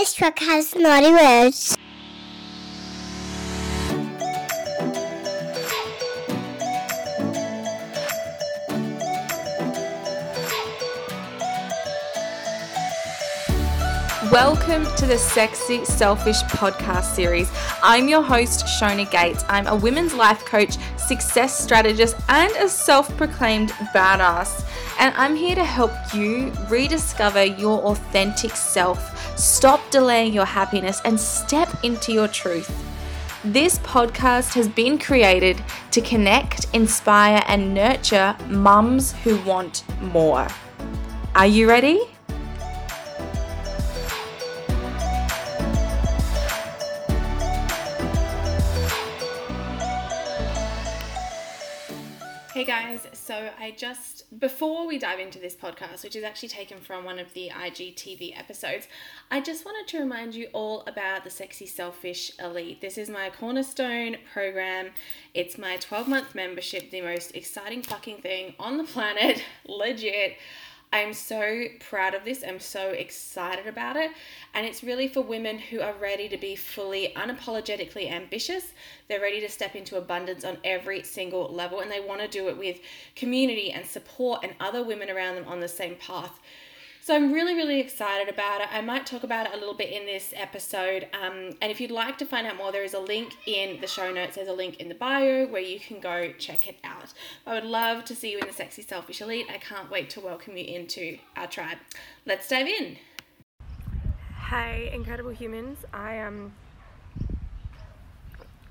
This truck has naughty words. Welcome to the Sexy Selfish podcast series. I'm your host, Shona Gates. I'm a women's life coach, success strategist, and a self proclaimed badass. And I'm here to help you rediscover your authentic self, stop delaying your happiness, and step into your truth. This podcast has been created to connect, inspire, and nurture mums who want more. Are you ready? So I just, before we dive into this podcast, which is actually taken from one of the IGTV episodes, I just wanted to remind you all about the Sexy Selfish Elite. This is my cornerstone program. It's my 12 month membership, the most exciting fucking thing on the planet, legit. I'm so proud of this. I'm so excited about it. And it's really for women who are ready to be fully unapologetically ambitious. They're ready to step into abundance on every single level and they want to do it with community and support and other women around them on the same path. So I'm really, really excited about it. I might talk about it a little bit in this episode. Um, and if you'd like to find out more, there is a link in the show notes. There's a link in the bio where you can go check it out. I would love to see you in the Sexy Selfish Elite. I can't wait to welcome you into our tribe. Let's dive in. Hey, incredible humans. I um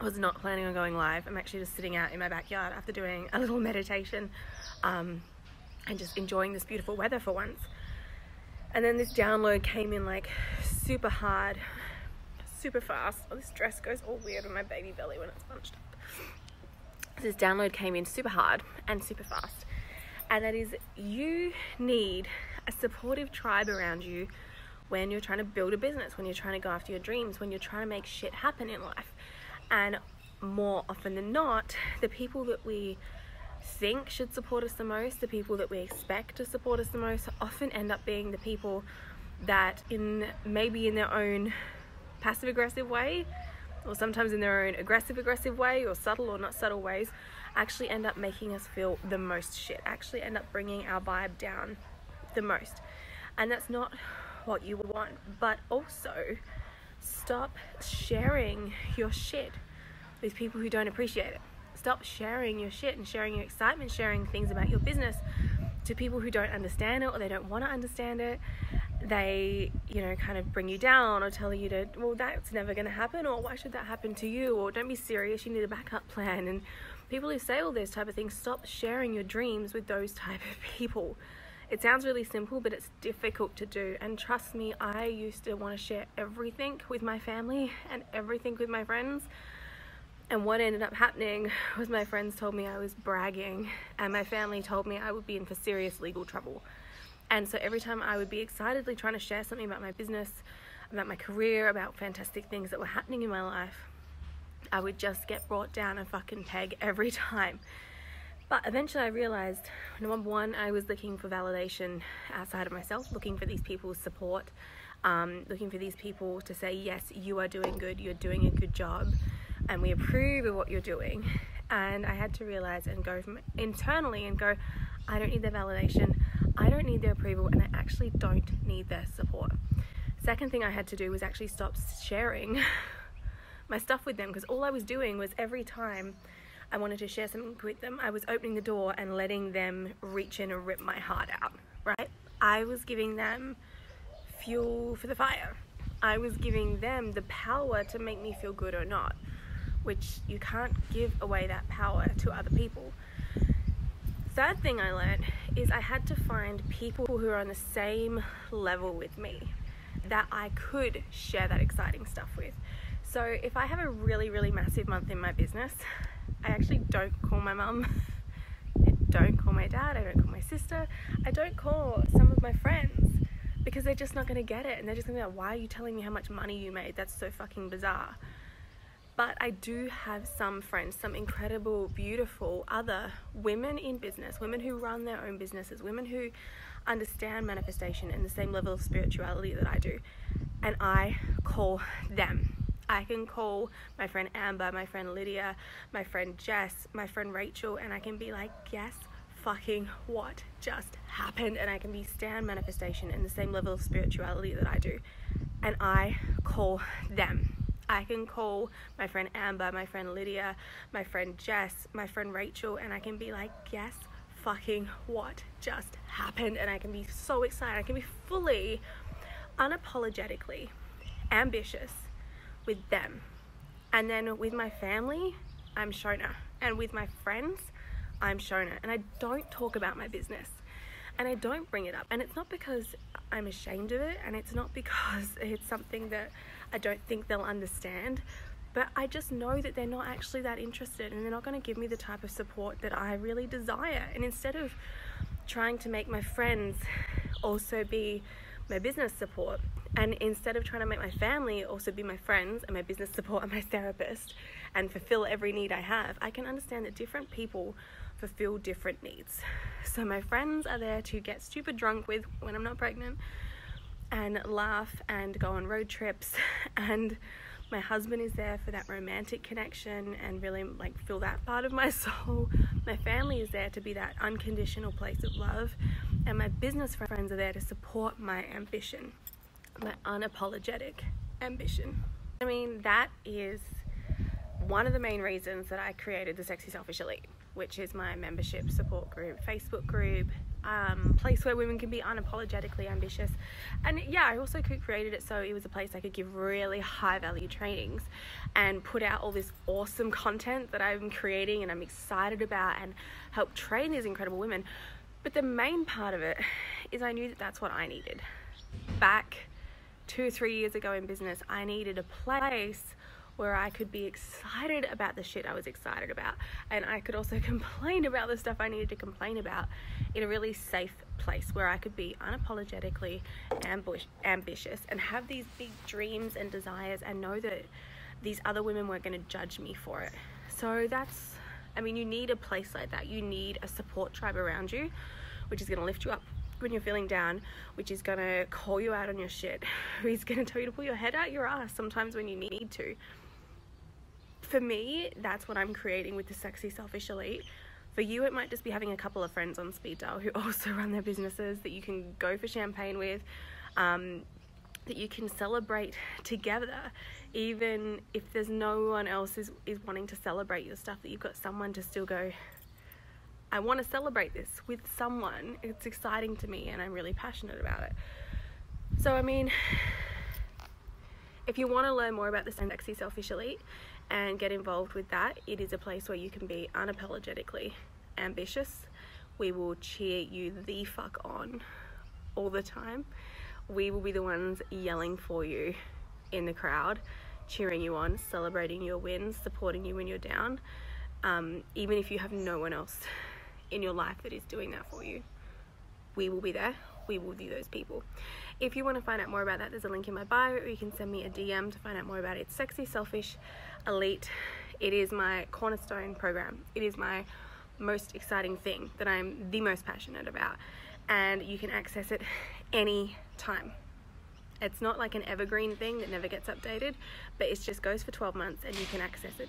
was not planning on going live. I'm actually just sitting out in my backyard after doing a little meditation um, and just enjoying this beautiful weather for once. And then this download came in like super hard, super fast. Oh, this dress goes all weird on my baby belly when it's bunched up. This download came in super hard and super fast. And that is you need a supportive tribe around you when you're trying to build a business, when you're trying to go after your dreams, when you're trying to make shit happen in life. And more often than not, the people that we think should support us the most, the people that we expect to support us the most, often end up being the people that, in maybe in their own passive aggressive way, or sometimes in their own aggressive aggressive way, or subtle or not subtle ways, actually end up making us feel the most shit, actually end up bringing our vibe down the most. And that's not what you want, but also stop sharing your shit with people who don't appreciate it stop sharing your shit and sharing your excitement, sharing things about your business to people who don't understand it or they don't want to understand it. They, you know, kind of bring you down or tell you to, well, that's never going to happen, or why should that happen to you, or don't be serious, you need a backup plan. And people who say all those type of things, stop sharing your dreams with those type of people. It sounds really simple, but it's difficult to do. And trust me, I used to want to share everything with my family and everything with my friends and what ended up happening was my friends told me I was bragging, and my family told me I would be in for serious legal trouble. And so every time I would be excitedly trying to share something about my business, about my career, about fantastic things that were happening in my life, I would just get brought down a fucking peg every time. But eventually I realized number one, I was looking for validation outside of myself, looking for these people's support, um, looking for these people to say, yes, you are doing good, you're doing a good job and we approve of what you're doing. And I had to realize and go from internally and go, I don't need their validation, I don't need their approval, and I actually don't need their support. Second thing I had to do was actually stop sharing my stuff with them because all I was doing was every time I wanted to share something with them, I was opening the door and letting them reach in and rip my heart out, right? I was giving them fuel for the fire. I was giving them the power to make me feel good or not which you can't give away that power to other people. Third thing I learned is I had to find people who are on the same level with me that I could share that exciting stuff with. So if I have a really, really massive month in my business, I actually don't call my mum. I don't call my dad. I don't call my sister. I don't call some of my friends because they're just not going to get it. And they're just going to be like, why are you telling me how much money you made? That's so fucking bizarre. But I do have some friends, some incredible, beautiful other women in business, women who run their own businesses, women who understand manifestation and the same level of spirituality that I do. And I call them. I can call my friend Amber, my friend Lydia, my friend Jess, my friend Rachel, and I can be like, guess fucking what just happened? And I can be stand manifestation in the same level of spirituality that I do. And I call them. I can call my friend Amber, my friend Lydia, my friend Jess, my friend Rachel, and I can be like, guess fucking what just happened? And I can be so excited. I can be fully, unapologetically ambitious with them. And then with my family, I'm Shona. And with my friends, I'm Shona. And I don't talk about my business. And I don't bring it up. And it's not because I'm ashamed of it. And it's not because it's something that I don't think they'll understand. But I just know that they're not actually that interested and they're not going to give me the type of support that I really desire. And instead of trying to make my friends also be my business support, and instead of trying to make my family also be my friends and my business support and my therapist and fulfill every need I have, I can understand that different people fulfill different needs. So my friends are there to get stupid drunk with when I'm not pregnant and laugh and go on road trips and my husband is there for that romantic connection and really like feel that part of my soul. My family is there to be that unconditional place of love and my business friends are there to support my ambition my unapologetic ambition. I mean, that is one of the main reasons that I created the Sexy Selfish Elite, which is my membership support group, Facebook group, um, place where women can be unapologetically ambitious. And yeah, I also co created it so it was a place I could give really high value trainings and put out all this awesome content that I'm creating and I'm excited about and help train these incredible women. But the main part of it is I knew that that's what I needed. Back two or three years ago in business, I needed a place where I could be excited about the shit I was excited about. And I could also complain about the stuff I needed to complain about in a really safe place where I could be unapologetically ambush- ambitious and have these big dreams and desires and know that these other women weren't going to judge me for it. So that's, I mean, you need a place like that. You need a support tribe around you, which is going to lift you up when you're feeling down, which is gonna call you out on your shit, who's gonna tell you to pull your head out your ass sometimes when you need to. For me, that's what I'm creating with the Sexy Selfish Elite. For you, it might just be having a couple of friends on speed dial who also run their businesses that you can go for champagne with, um, that you can celebrate together. Even if there's no one else is, is wanting to celebrate your stuff, that you've got someone to still go, I want to celebrate this with someone. It's exciting to me and I'm really passionate about it. So, I mean, if you want to learn more about the Sexy Selfish Elite and get involved with that, it is a place where you can be unapologetically ambitious. We will cheer you the fuck on all the time. We will be the ones yelling for you in the crowd, cheering you on, celebrating your wins, supporting you when you're down, um, even if you have no one else in your life that is doing that for you. We will be there. We will be those people. If you want to find out more about that, there's a link in my bio, or you can send me a DM to find out more about it. It's Sexy, Selfish, Elite. It is my cornerstone program. It is my most exciting thing that I'm the most passionate about. And you can access it any time. It's not like an evergreen thing that never gets updated, but it just goes for 12 months and you can access it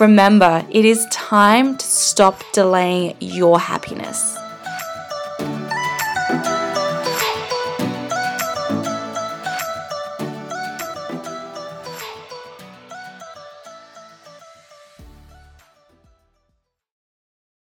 Remember, it is time to stop delaying your happiness.